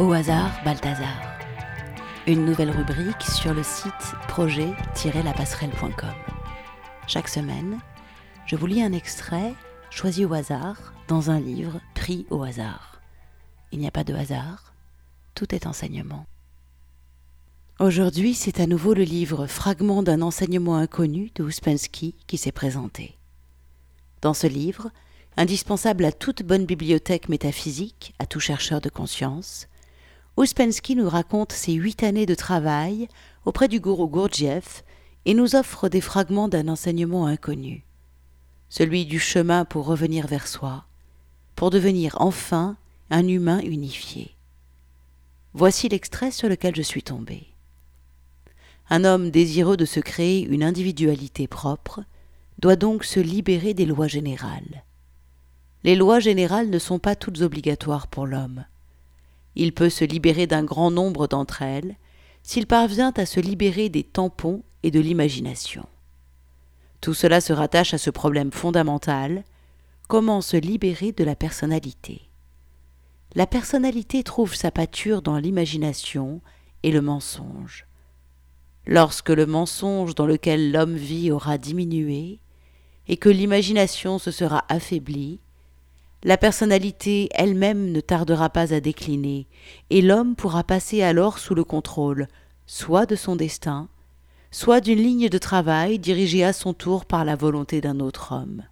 Au hasard, Balthazar. Une nouvelle rubrique sur le site projet-lapasserelle.com. Chaque semaine, je vous lis un extrait choisi au hasard dans un livre pris au hasard. Il n'y a pas de hasard, tout est enseignement. Aujourd'hui, c'est à nouveau le livre Fragment d'un enseignement inconnu de Ouspensky qui s'est présenté. Dans ce livre, indispensable à toute bonne bibliothèque métaphysique, à tout chercheur de conscience, Ouspensky nous raconte ses huit années de travail auprès du gourou Gurdjieff et nous offre des fragments d'un enseignement inconnu, celui du chemin pour revenir vers soi, pour devenir enfin un humain unifié. Voici l'extrait sur lequel je suis tombé. Un homme désireux de se créer une individualité propre doit donc se libérer des lois générales. Les lois générales ne sont pas toutes obligatoires pour l'homme. Il peut se libérer d'un grand nombre d'entre elles s'il parvient à se libérer des tampons et de l'imagination. Tout cela se rattache à ce problème fondamental comment se libérer de la personnalité? La personnalité trouve sa pâture dans l'imagination et le mensonge. Lorsque le mensonge dans lequel l'homme vit aura diminué, et que l'imagination se sera affaiblie, la personnalité elle-même ne tardera pas à décliner, et l'homme pourra passer alors sous le contrôle, soit de son destin, soit d'une ligne de travail dirigée à son tour par la volonté d'un autre homme.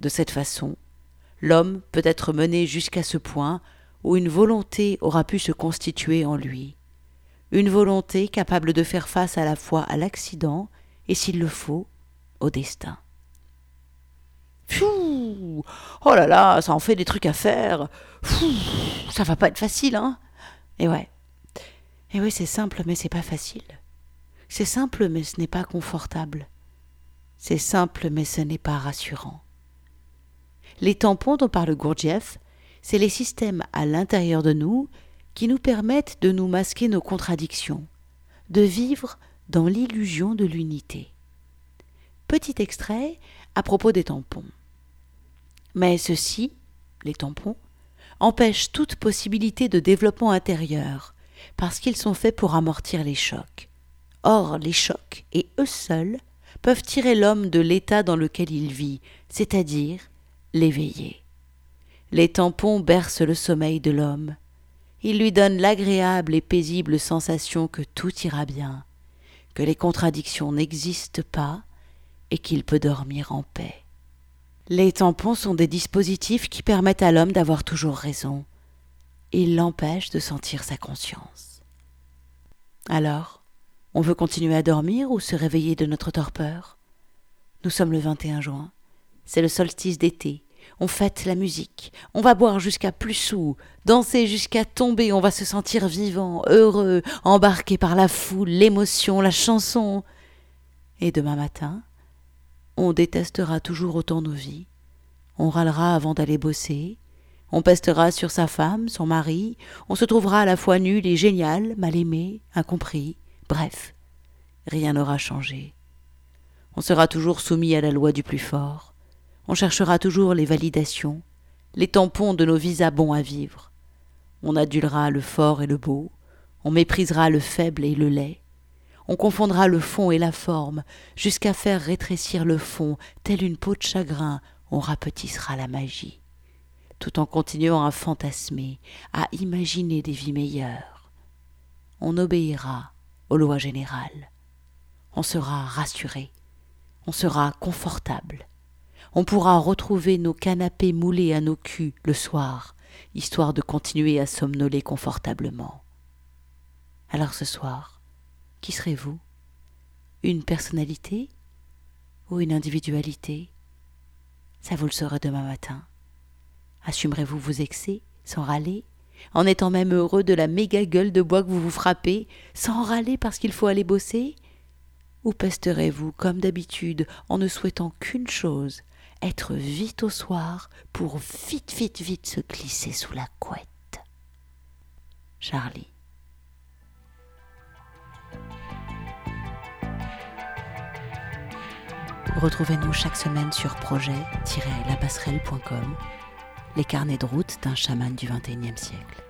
De cette façon, l'homme peut être mené jusqu'à ce point où une volonté aura pu se constituer en lui, une volonté capable de faire face à la fois à l'accident et, s'il le faut, au destin. Oh là là, ça en fait des trucs à faire. ça va pas être facile, hein Et ouais. Et oui, c'est simple, mais c'est pas facile. C'est simple, mais ce n'est pas confortable. C'est simple, mais ce n'est pas rassurant. Les tampons dont parle Gurdjieff, c'est les systèmes à l'intérieur de nous qui nous permettent de nous masquer nos contradictions, de vivre dans l'illusion de l'unité. Petit extrait à propos des tampons. Mais ceux-ci, les tampons, empêchent toute possibilité de développement intérieur, parce qu'ils sont faits pour amortir les chocs. Or, les chocs, et eux seuls, peuvent tirer l'homme de l'état dans lequel il vit, c'est-à-dire l'éveiller. Les tampons bercent le sommeil de l'homme. Ils lui donnent l'agréable et paisible sensation que tout ira bien, que les contradictions n'existent pas et qu'il peut dormir en paix. Les tampons sont des dispositifs qui permettent à l'homme d'avoir toujours raison. Ils l'empêchent de sentir sa conscience. Alors, on veut continuer à dormir ou se réveiller de notre torpeur? Nous sommes le 21 juin. C'est le solstice d'été. On fête la musique. On va boire jusqu'à plus sous, danser jusqu'à tomber. On va se sentir vivant, heureux, embarqué par la foule, l'émotion, la chanson. Et demain matin, on détestera toujours autant nos vies, on râlera avant d'aller bosser, on pestera sur sa femme, son mari, on se trouvera à la fois nul et génial, mal aimé, incompris, bref, rien n'aura changé. On sera toujours soumis à la loi du plus fort, on cherchera toujours les validations, les tampons de nos visas bons à vivre. On adulera le fort et le beau, on méprisera le faible et le laid, on confondra le fond et la forme, jusqu'à faire rétrécir le fond, telle une peau de chagrin, on rapetissera la magie, tout en continuant à fantasmer, à imaginer des vies meilleures. On obéira aux lois générales. On sera rassuré, on sera confortable. On pourra retrouver nos canapés moulés à nos culs le soir, histoire de continuer à somnoler confortablement. Alors ce soir, qui serez-vous? Une personnalité ou une individualité? Ça vous le saurez demain matin. Assumerez-vous vos excès sans râler en étant même heureux de la méga gueule de bois que vous vous frappez, sans râler parce qu'il faut aller bosser? Ou pesterez-vous, comme d'habitude, en ne souhaitant qu'une chose, être vite au soir pour vite, vite, vite se glisser sous la couette? Charlie. Retrouvez-nous chaque semaine sur projet-lapasserelle.com, les carnets de route d'un chaman du XXIe siècle.